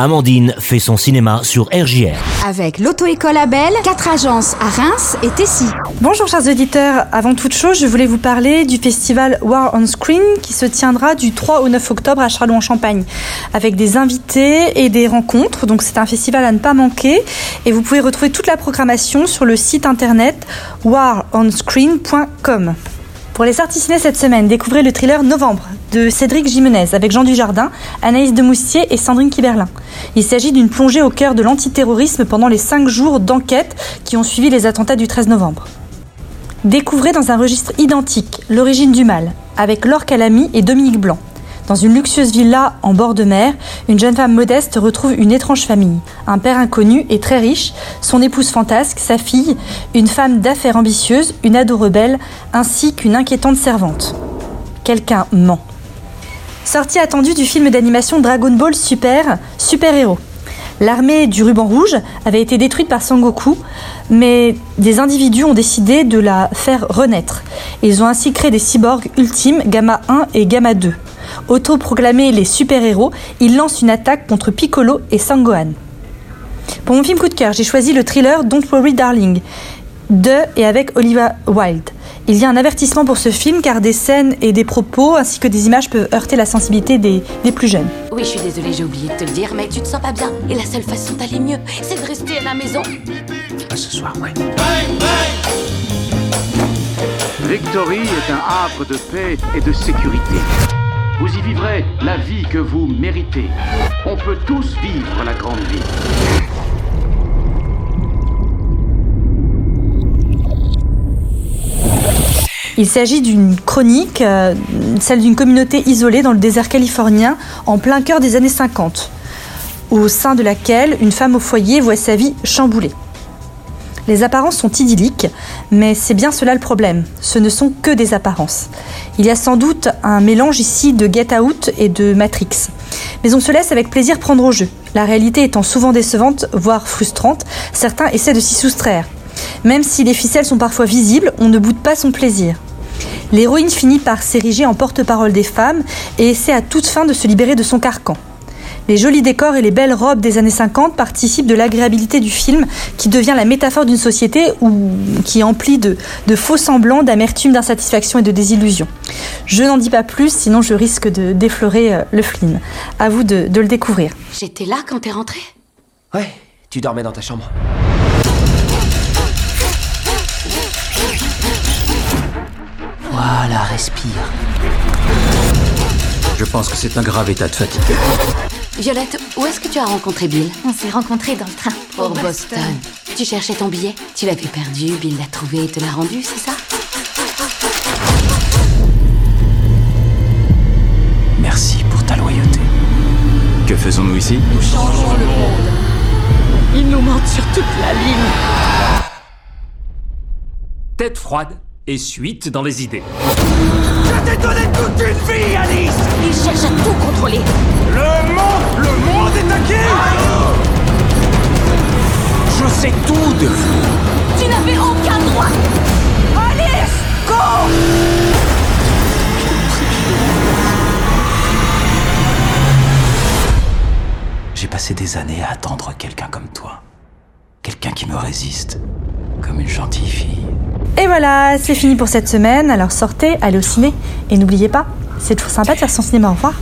Amandine fait son cinéma sur RJR. Avec l'auto-école Abel, quatre agences à Reims et Tessy. Bonjour chers auditeurs, avant toute chose, je voulais vous parler du festival War on Screen qui se tiendra du 3 au 9 octobre à Châlons-en-Champagne avec des invités et des rencontres. Donc c'est un festival à ne pas manquer et vous pouvez retrouver toute la programmation sur le site internet waronscreen.com. Pour les sorties ciné cette semaine, découvrez le thriller Novembre de Cédric Jimenez avec Jean Dujardin, Anaïs Demoustier et Sandrine Kiberlin. Il s'agit d'une plongée au cœur de l'antiterrorisme pendant les cinq jours d'enquête qui ont suivi les attentats du 13 novembre. Découvrez dans un registre identique L'origine du mal avec Laure Calamy et Dominique Blanc. Dans une luxueuse villa en bord de mer, une jeune femme modeste retrouve une étrange famille. Un père inconnu et très riche, son épouse fantasque, sa fille, une femme d'affaires ambitieuse, une ado rebelle, ainsi qu'une inquiétante servante. Quelqu'un ment. Sortie attendue du film d'animation Dragon Ball Super, Super Héros. L'armée du ruban rouge avait été détruite par Sangoku, mais des individus ont décidé de la faire renaître. Ils ont ainsi créé des cyborgs ultimes Gamma 1 et Gamma 2. Autoproclamés les super-héros, ils lancent une attaque contre Piccolo et Sangohan. Pour mon film coup de cœur, j'ai choisi le thriller Don't Worry Darling de et avec Olivia Wilde. Il y a un avertissement pour ce film car des scènes et des propos ainsi que des images peuvent heurter la sensibilité des, des plus jeunes. Oui, je suis désolée, j'ai oublié de te le dire, mais tu te sens pas bien. Et la seule façon d'aller mieux, c'est de rester à la maison. Pas ce soir, ouais. Victory est un havre de paix et de sécurité. Vous y vivrez la vie que vous méritez. On peut tous vivre la grande vie. Il s'agit d'une chronique, euh, celle d'une communauté isolée dans le désert californien en plein cœur des années 50, au sein de laquelle une femme au foyer voit sa vie chamboulée. Les apparences sont idylliques, mais c'est bien cela le problème. Ce ne sont que des apparences. Il y a sans doute un mélange ici de Get Out et de Matrix. Mais on se laisse avec plaisir prendre au jeu. La réalité étant souvent décevante, voire frustrante, certains essaient de s'y soustraire. Même si les ficelles sont parfois visibles, on ne boude pas son plaisir. L'héroïne finit par s'ériger en porte-parole des femmes et essaie à toute fin de se libérer de son carcan. Les jolis décors et les belles robes des années 50 participent de l'agréabilité du film qui devient la métaphore d'une société où, qui est emplie de, de faux semblants, d'amertume, d'insatisfaction et de désillusion. Je n'en dis pas plus, sinon je risque de déflorer euh, le film. À vous de, de le découvrir. J'étais là quand t'es rentré? Ouais, tu dormais dans ta chambre. Voilà, respire. Je pense que c'est un grave état de fatigue. Violette, où est-ce que tu as rencontré Bill On s'est rencontrés dans le train. Pour Boston. Tu cherchais ton billet Tu l'avais perdu, Bill l'a trouvé et te l'a rendu, c'est ça? Merci pour ta loyauté. Que faisons-nous ici? Il nous manque sur toute la ligne. Tête froide et suite dans les idées. Il cherche à tout contrôler. Le monde Le monde est inquiet Je sais tout de vous. Tu n'avais aucun droit Alice Cours J'ai passé des années à attendre quelqu'un comme toi. Quelqu'un qui me résiste. Comme une gentille fille. Et voilà, c'est fini pour cette semaine. Alors sortez, allez au ciné. Et n'oubliez pas, c'est toujours sympa de faire son cinéma. Au revoir.